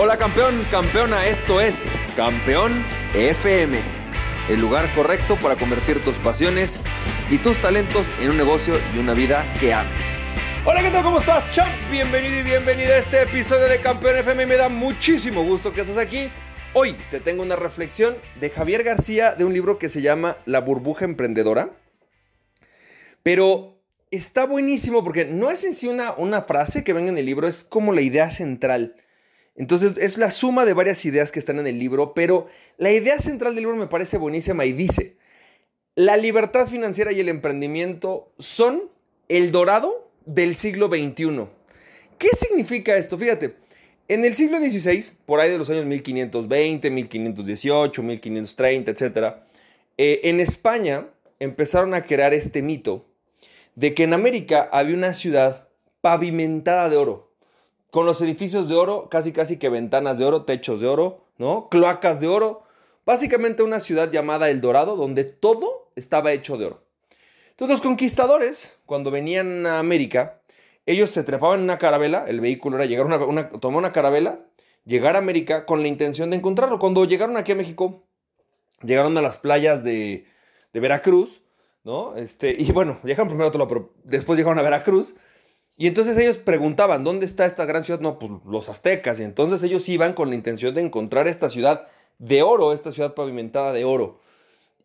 Hola campeón, campeona, esto es Campeón FM, el lugar correcto para convertir tus pasiones y tus talentos en un negocio y una vida que ames. Hola, ¿qué tal? ¿Cómo estás, champ? Bienvenido y bienvenida a este episodio de Campeón FM. Me da muchísimo gusto que estés aquí. Hoy te tengo una reflexión de Javier García de un libro que se llama La burbuja emprendedora. Pero está buenísimo porque no es en sí una, una frase que venga en el libro, es como la idea central. Entonces es la suma de varias ideas que están en el libro, pero la idea central del libro me parece buenísima y dice, la libertad financiera y el emprendimiento son el dorado del siglo XXI. ¿Qué significa esto? Fíjate, en el siglo XVI, por ahí de los años 1520, 1518, 1530, etc., en España empezaron a crear este mito de que en América había una ciudad pavimentada de oro con los edificios de oro, casi casi que ventanas de oro, techos de oro, ¿no? Cloacas de oro. Básicamente una ciudad llamada El Dorado, donde todo estaba hecho de oro. Entonces los conquistadores, cuando venían a América, ellos se trepaban en una carabela, el vehículo era llegar a una, tomar una carabela, llegar a América con la intención de encontrarlo. Cuando llegaron aquí a México, llegaron a las playas de, Veracruz, ¿no? Este, y bueno, llegaron primero a todo, pero después llegaron a Veracruz. Y entonces ellos preguntaban, ¿dónde está esta gran ciudad? No, pues los aztecas. Y entonces ellos iban con la intención de encontrar esta ciudad de oro, esta ciudad pavimentada de oro.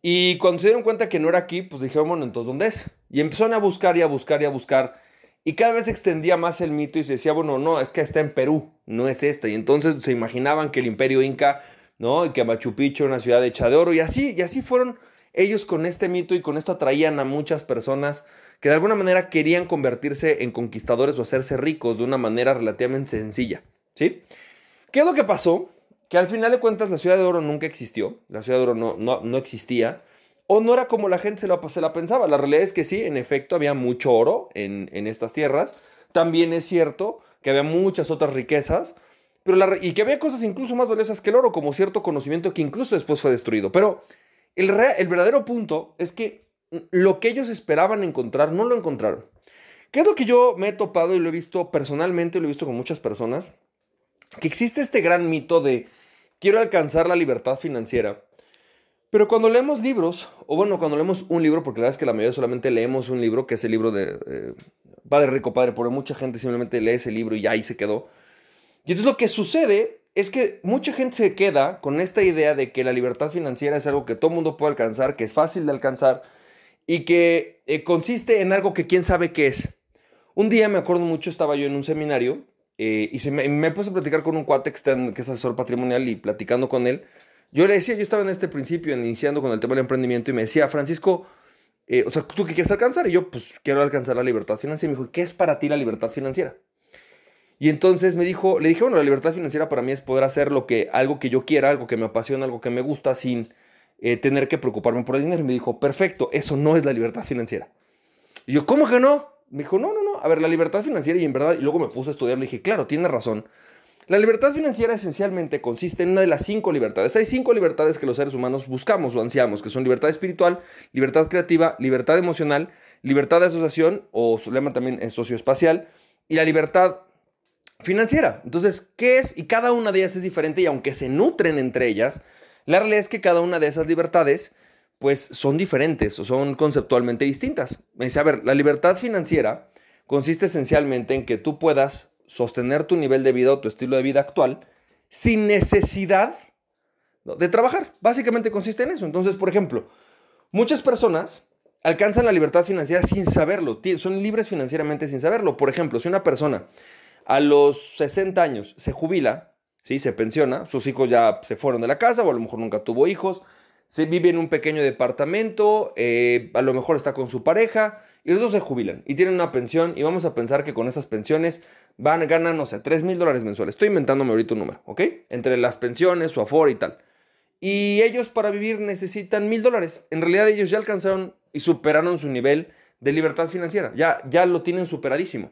Y cuando se dieron cuenta que no era aquí, pues dijeron, bueno, entonces ¿dónde es? Y empezaron a buscar y a buscar y a buscar. Y cada vez se extendía más el mito y se decía, bueno, no, es que está en Perú, no es esta. Y entonces se imaginaban que el imperio inca, ¿no? Y que Machu Picchu era una ciudad hecha de oro. Y así, y así fueron ellos con este mito y con esto atraían a muchas personas que de alguna manera querían convertirse en conquistadores o hacerse ricos de una manera relativamente sencilla, ¿sí? ¿Qué es lo que pasó? Que al final de cuentas la ciudad de oro nunca existió, la ciudad de oro no, no, existía, o no era como la gente se la, se la, pensaba. La realidad es que sí, en efecto, había mucho oro en, estas tierras. También es cierto que había muchas otras riquezas, pero y que había cosas incluso más valiosas que el oro, como cierto conocimiento que incluso después fue destruido. Pero el, el verdadero punto es que lo que ellos esperaban encontrar no lo encontraron. ¿Qué es lo que yo me he topado y lo he visto personalmente, lo he visto con muchas personas? Que existe este gran mito de quiero alcanzar la libertad financiera. Pero cuando leemos libros, o bueno, cuando leemos un libro, porque la verdad es que la mayoría solamente leemos un libro, que es el libro de eh, Padre Rico, Padre Pobre, mucha gente simplemente lee ese libro y ahí se quedó. Y entonces lo que sucede es que mucha gente se queda con esta idea de que la libertad financiera es algo que todo mundo puede alcanzar, que es fácil de alcanzar, y que eh, consiste en algo que quién sabe qué es. Un día me acuerdo mucho, estaba yo en un seminario eh, y me, puse a platicar con un cuate que es asesor patrimonial y platicando con él. Yo le decía, yo estaba en este principio iniciando con el tema del emprendimiento y me decía, Francisco, eh, o sea, ¿tú qué quieres alcanzar? Y yo, pues quiero alcanzar la libertad financiera. Y me dijo, ¿qué es para ti la libertad financiera? Y entonces me dijo, le dije, bueno, la libertad financiera para mí es poder hacer lo que, algo que yo quiera, algo que me apasiona, algo que me gusta, sin eh, tener que preocuparme por el dinero. Y me dijo, perfecto, eso no es la libertad financiera. Y yo, ¿cómo que no? Me dijo, no, no, no, a ver, la libertad financiera y en verdad, y luego me puse a estudiar, le dije, claro, tiene razón. La libertad financiera esencialmente consiste en una de las cinco libertades. Hay cinco libertades que los seres humanos buscamos o ansiamos, que son libertad espiritual, libertad creativa, libertad emocional, libertad de asociación, o su lema también es socioespacial, y la libertad financiera. Entonces, ¿qué es? Y cada una de ellas es diferente y aunque se nutren entre ellas, la realidad es que cada una de esas libertades pues son diferentes o son conceptualmente distintas. Me dice, a ver, la libertad financiera consiste esencialmente en que tú puedas sostener tu nivel de vida o tu estilo de vida actual sin necesidad de trabajar. Básicamente consiste en eso. Entonces, por ejemplo, muchas personas alcanzan la libertad financiera sin saberlo, son libres financieramente sin saberlo. Por ejemplo, si una persona a los 60 años se jubila, ¿sí? Se pensiona, sus hijos ya se fueron de la casa o a lo mejor nunca tuvo hijos, se vive en un pequeño departamento, eh, a lo mejor está con su pareja y los dos se jubilan y tienen una pensión y vamos a pensar que con esas pensiones van, ganan, no sé, 3 mil dólares mensuales. Estoy inventándome ahorita un número, ¿ok? Entre las pensiones, su aforo y tal. Y ellos para vivir necesitan mil dólares. En realidad ellos ya alcanzaron y superaron su nivel de libertad financiera. Ya, ya lo tienen superadísimo.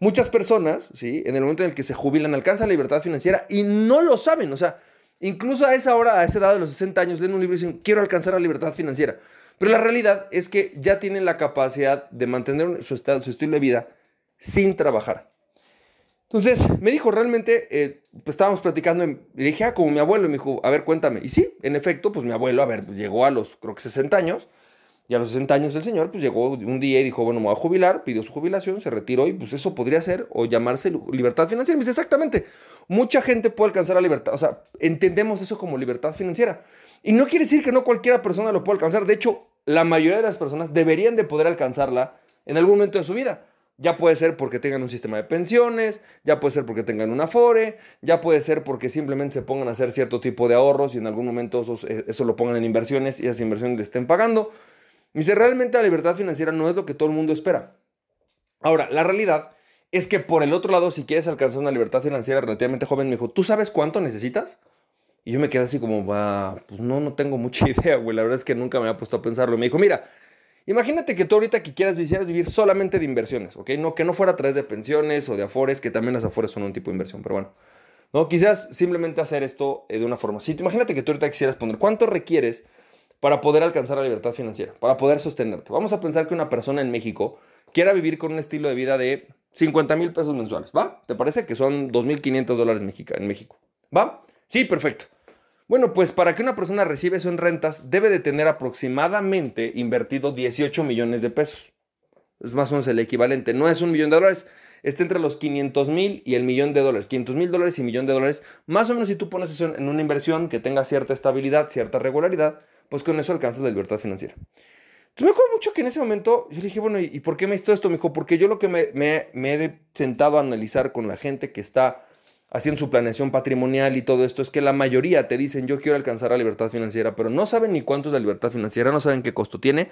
Muchas personas, ¿sí? En el momento en el que se jubilan, alcanzan la libertad financiera y no lo saben. O sea, incluso a esa hora, a esa edad de los 60 años, leen un libro y dicen, quiero alcanzar la libertad financiera. Pero la realidad es que ya tienen la capacidad de mantener su, estado, su estilo de vida sin trabajar. Entonces me dijo, realmente, eh, pues estábamos platicando, y dije, ah, como mi abuelo, y me a ver, cuéntame. Y sí, en efecto, pues mi abuelo, a ver, llegó a los, creo que 60 años, y a los 60 años el señor, pues llegó un día y dijo, bueno, me voy a jubilar, pidió su jubilación, se retiró, y pues eso podría ser, o llamarse libertad financiera. Me dice, exactamente, mucha gente puede alcanzar la libertad, o sea, entendemos eso como libertad financiera. Y no quiere decir que no cualquiera persona lo pueda alcanzar, de hecho, la mayoría de las personas deberían de poder alcanzarla en algún momento de su vida. Ya puede ser porque tengan un sistema de pensiones, ya puede ser porque tengan un afore, ya puede ser porque simplemente se pongan a hacer cierto tipo de ahorros y en algún momento eh, eso lo pongan en inversiones y esas inversiones le estén pagando. Y si realmente la libertad financiera no es lo que todo el mundo espera. Ahora, la realidad es que por el otro lado, si quieres alcanzar una libertad financiera relativamente joven, me dijo, ¿tú sabes cuánto necesitas? Y yo me quedé así como, va, pues no, no tengo mucha idea, güey. La verdad es que nunca me había puesto a pensarlo. me dijo, mira, Imagínate que tú ahorita que quieras vivir solamente de inversiones, ¿ok? No, que no fuera a través de pensiones o de afores, que también las afores son un tipo de inversión, pero bueno. No, quizás simplemente hacer esto eh, de una forma. Si imagínate que tú ahorita quisieras poner cuánto requieres para poder alcanzar la libertad financiera, para poder sostenerte. Vamos a pensar que una persona en México quiera vivir con un estilo de vida de 50 mil pesos mensuales, ¿va? ¿Te parece que son 2.500 dólares en México? ¿Va? Sí, perfecto. Bueno, pues para que una persona reciba eso en rentas, debe de tener aproximadamente invertido 18 millones de pesos. Es más o menos el equivalente. No es un millón de dólares, está entre los 500 mil y el millón de dólares. 500 mil dólares y millón de dólares. Más o menos si tú pones eso en una inversión que tenga cierta estabilidad, cierta regularidad, pues con eso alcanzas la libertad financiera. Entonces me acuerdo mucho que en ese momento yo le dije, bueno, ¿y por qué me hizo esto? Me dijo, porque yo lo que me, me he sentado a analizar con la gente que está haciendo su planeación patrimonial y todo esto, es que la mayoría te dicen yo quiero alcanzar la libertad financiera, pero no saben ni cuánto es la libertad financiera, no saben qué costo tiene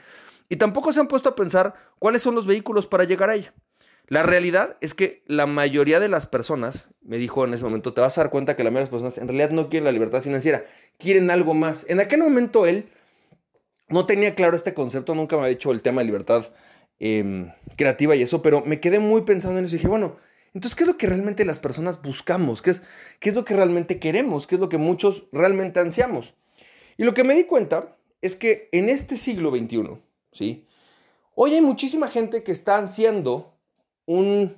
y tampoco se han puesto a pensar cuáles son los vehículos para llegar a ella. La realidad es que la mayoría de las personas, me dijo en ese momento, te vas a dar cuenta que la mayoría de las personas en realidad no quieren la libertad financiera, quieren algo más. En aquel momento él no tenía claro este concepto, nunca me ha dicho el tema de libertad em, creativa y eso, pero me quedé muy pensando en eso y dije, bueno, entonces, ¿qué es lo que realmente las personas buscamos? ¿Qué es, ¿Qué es lo que realmente queremos? ¿Qué es lo que muchos realmente ansiamos? Y lo que me di cuenta es que en este siglo XXI, ¿sí? Hoy hay muchísima gente que está ansiando un,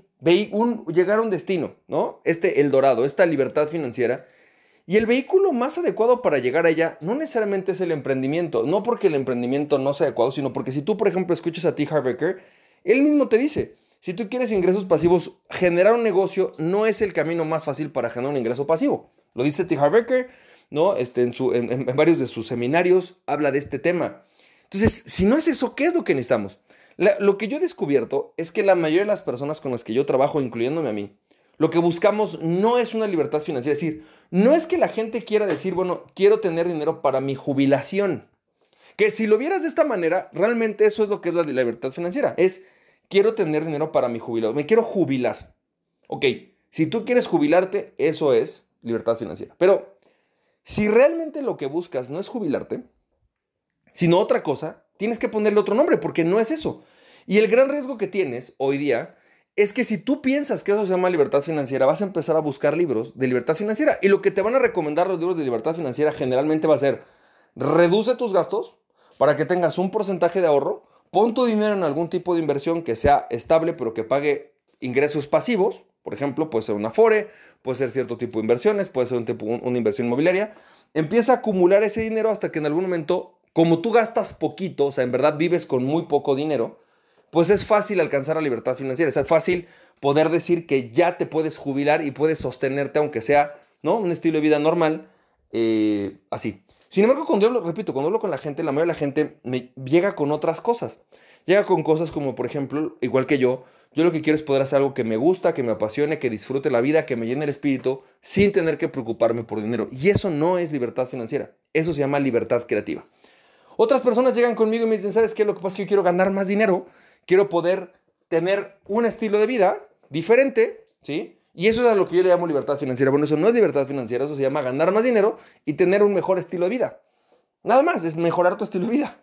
un, llegar a un destino, ¿no? Este El Dorado, esta libertad financiera. Y el vehículo más adecuado para llegar a ella no necesariamente es el emprendimiento, no porque el emprendimiento no sea adecuado, sino porque si tú, por ejemplo, escuchas a T. Harvecker, él mismo te dice, si tú quieres ingresos pasivos, generar un negocio no es el camino más fácil para generar un ingreso pasivo. Lo dice T. Harvecker, ¿no? Este, en, en, varios de sus seminarios habla de este tema. Entonces, si no es eso, ¿qué es lo que necesitamos? Lo que yo he descubierto es que la mayoría de las personas con las que yo trabajo, incluyéndome a mí, lo que buscamos no es una libertad financiera. Es decir, no es que la gente quiera decir, bueno, quiero tener dinero para mi jubilación. Que si lo vieras de esta manera, realmente eso es lo que es la libertad financiera. Es quiero tener dinero para mi jubilado, me quiero jubilar. Ok, si tú quieres jubilarte, eso es libertad financiera. Pero si realmente lo que buscas no es jubilarte, sino otra cosa, tienes que ponerle otro nombre porque no es eso. Y el gran riesgo que tienes hoy día es que si tú piensas que eso se llama libertad financiera, vas a empezar a buscar libros de libertad financiera. Y lo que te van a recomendar los libros de libertad financiera generalmente va a ser, reduce tus gastos para que tengas un porcentaje de ahorro Pon tu dinero en algún tipo de inversión que sea estable, pero que pague ingresos pasivos. Por ejemplo, puede ser una FORE, puede ser cierto tipo de inversiones, puede ser un tipo, una inversión inmobiliaria. Empieza a acumular ese dinero hasta que en algún momento, como tú gastas poquito, o sea, en verdad vives con muy poco dinero, pues es fácil alcanzar la libertad financiera. Es fácil poder decir que ya te puedes jubilar y puedes sostenerte, aunque sea ¿no? un estilo de vida normal, eh, así. Sin embargo, cuando hablo, repito, cuando hablo con la gente, la mayoría de la gente me llega con otras cosas. Llega con cosas como, por ejemplo, igual que yo, yo lo que quiero es poder hacer algo que me gusta, que me apasione, que disfrute la vida, que me llene el espíritu, sin tener que preocuparme por dinero. Y eso no es libertad financiera. Eso se llama libertad creativa. Otras personas llegan conmigo y me dicen, ¿sabes qué? Lo que pasa es que yo quiero ganar más dinero, quiero poder tener un estilo de vida diferente, ¿sí? Y eso es a lo que yo le llamo libertad financiera. Bueno, eso no es libertad financiera, eso se llama ganar más dinero y tener un mejor estilo de vida. Nada más, es mejorar tu estilo de vida.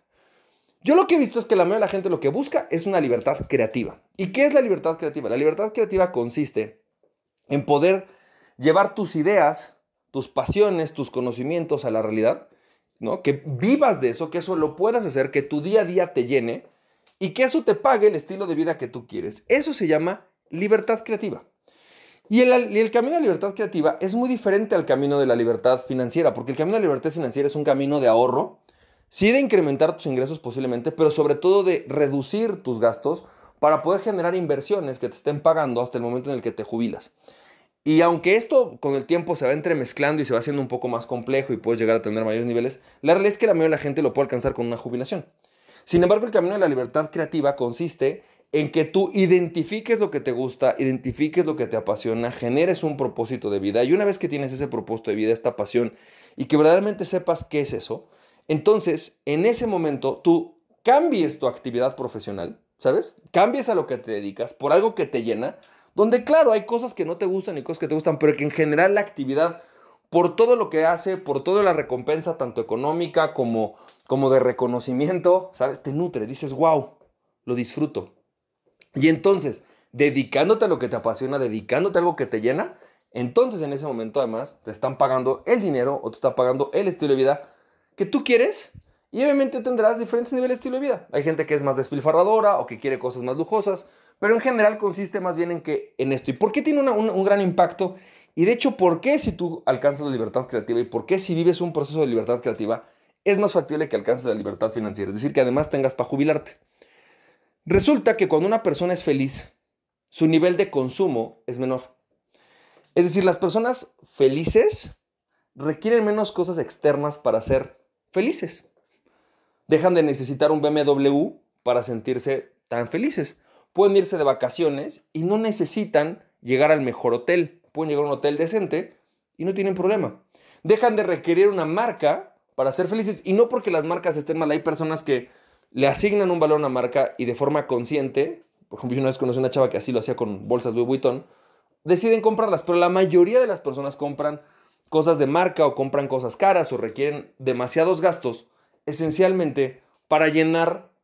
Yo lo que he visto es que la mayoría de la gente lo que busca es una libertad creativa. ¿Y qué es la libertad creativa? La libertad creativa consiste en poder llevar tus ideas, tus pasiones, tus conocimientos a la realidad, ¿no? Que vivas de eso, que eso lo puedas hacer, que tu día a día te llene y que eso te pague el estilo de vida que tú quieres. Eso se llama libertad creativa. Y el, el, camino de la libertad creativa es muy diferente al camino de la libertad financiera, porque el camino de la libertad financiera es un camino de ahorro, sí de incrementar tus ingresos posiblemente, pero sobre todo de reducir tus gastos para poder generar inversiones que te estén pagando hasta el momento en el que te jubilas. Y aunque esto con el tiempo se va entremezclando y se va haciendo un poco más complejo y puedes llegar a tener mayores niveles, la realidad es que la mayoría de la gente lo puede alcanzar con una jubilación. Sin embargo, el camino de la libertad creativa consiste en que tú identifiques lo que te gusta, identifiques lo que te apasiona, generes un propósito de vida y una vez que tienes ese propósito de vida, esta pasión y que verdaderamente sepas qué es eso, entonces en ese momento tú cambies tu actividad profesional, ¿sabes? Cambies a lo que te dedicas por algo que te llena, donde claro, hay cosas que no te gustan y cosas que te gustan, pero que en general la actividad, por todo lo que hace, por toda la recompensa, tanto económica como, como de reconocimiento, ¿sabes? Te nutre, dices, wow, lo disfruto. Y entonces, dedicándote a lo que te apasiona, dedicándote a algo que te llena, entonces en ese momento además te están pagando el dinero o te está pagando el estilo de vida que tú quieres y obviamente tendrás diferentes niveles de estilo de vida. Hay gente que es más despilfarradora o que quiere cosas más lujosas, pero en general consiste más bien en, que, en esto. ¿Y por qué tiene un, gran impacto? Y de hecho, ¿por qué si tú alcanzas la libertad creativa y por qué si vives un proceso de libertad creativa es más factible que alcances la libertad financiera? Es decir, que además tengas para jubilarte. Resulta que cuando una persona es feliz, su nivel de consumo es menor. Es decir, las personas felices requieren menos cosas externas para ser felices. Dejan de necesitar un BMW para sentirse tan felices. Pueden irse de vacaciones y no necesitan llegar al mejor hotel. Pueden llegar a un hotel decente y no tienen problema. Dejan de requerir una marca para ser felices y no porque las marcas estén mal. Hay personas que le asignan un valor a una marca y de forma consciente, por ejemplo, yo una vez conocí a una chava que así lo hacía con bolsas Louis Vuitton, deciden comprarlas, pero la mayoría de las personas compran cosas de marca o compran cosas caras o requieren demasiados gastos, esencialmente para llenar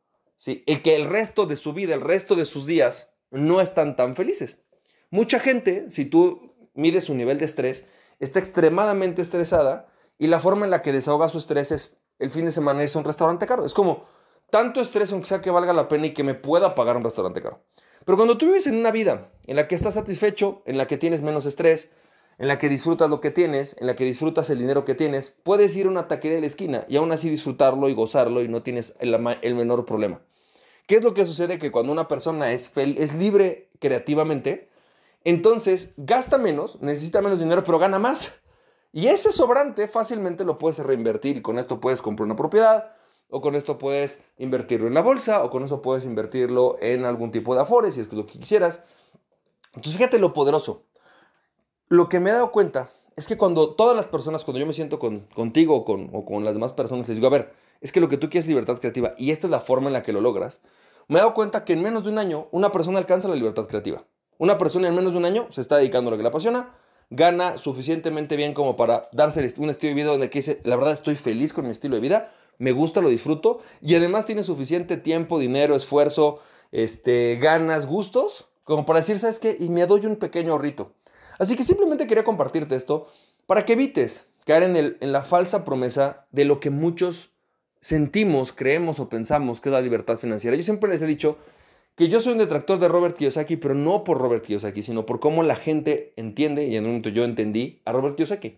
¿sí? el que el resto de su vida, el resto de sus días, no están tan felices. Mucha gente, si tú mides su nivel de estrés, está extremadamente estresada y la forma en la que desahoga su estrés es el fin de semana irse a un restaurante caro. Es como, tanto estrés, aunque sea que valga la pena y que me pueda pagar un restaurante caro. Pero cuando tú vives en una vida en la que estás satisfecho, en la que tienes menos estrés, en la que disfrutas lo que tienes, en la que disfrutas el dinero que tienes, puedes ir a una taquería de la esquina y aún así disfrutarlo y gozarlo y no tienes el, menor problema. ¿Qué es lo que sucede? Que cuando una persona es, es libre creativamente, entonces gasta menos, necesita menos dinero, pero gana más. Y ese sobrante fácilmente lo puedes reinvertir y con esto puedes comprar una propiedad, o con esto puedes invertirlo en la bolsa, o con eso puedes invertirlo en algún tipo de afores, si es lo que quisieras. Entonces fíjate lo poderoso. Lo que me he dado cuenta es que cuando todas las personas, cuando yo me siento con, contigo con, o con las demás personas, les digo, a ver, es que lo que tú quieres es libertad creativa y esta es la forma en la que lo logras, me he dado cuenta que en menos de un año una persona alcanza la libertad creativa. Una persona en menos de un año se está dedicando a lo que le apasiona, gana suficientemente bien como para darse un estilo de vida donde dice, la verdad estoy feliz con mi estilo de vida, me gusta, lo disfruto y además tiene suficiente tiempo, dinero, esfuerzo, este, ganas, gustos, como para decir, ¿sabes qué? Y me doy un pequeño ahorrito. Así que simplemente quería compartirte esto para que evites caer en, la falsa promesa de lo que muchos sentimos, creemos o pensamos que es la libertad financiera. Yo siempre les he dicho que yo soy un detractor de Robert Kiyosaki, pero no por Robert Kiyosaki, sino por cómo la gente entiende, y en un momento yo entendí a Robert Kiyosaki.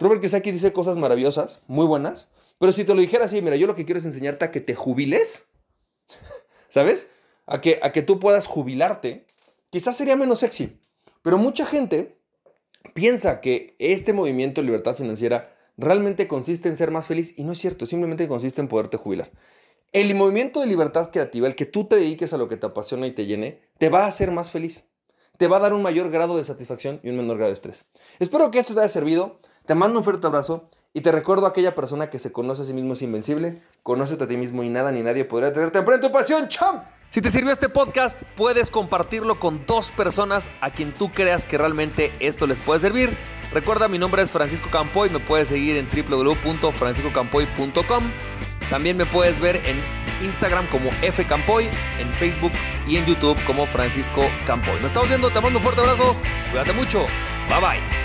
Robert Kiyosaki dice cosas maravillosas, muy buenas, pero si te lo dijera así, mira, yo lo que quiero es enseñarte a que te jubiles, ¿sabes? A que, a que tú puedas jubilarte, quizás sería menos sexy. Pero mucha gente piensa que este movimiento de libertad financiera realmente consiste en ser más feliz y no es cierto, simplemente consiste en poderte jubilar. El movimiento de libertad creativa, el que tú te dediques a lo que te apasiona y te llene, te va a hacer más feliz. Te va a dar un mayor grado de satisfacción y un menor grado de estrés. Espero que esto te haya servido. Te mando un fuerte abrazo y te recuerdo a aquella persona que se conoce a sí mismo es invencible, conócete a ti mismo y nada ni nadie podrá tenerte en tu pasión, champ. Si te sirvió este podcast, puedes compartirlo con dos personas a quien tú creas que realmente esto les puede servir. Recuerda, mi nombre es Francisco Campoy, me puedes seguir en www.franciscocampoy.com. También me puedes ver en Instagram como fcampoy, en Facebook y en YouTube como Francisco Campoy. Nos estamos viendo, te mando un fuerte abrazo, cuídate mucho, bye bye.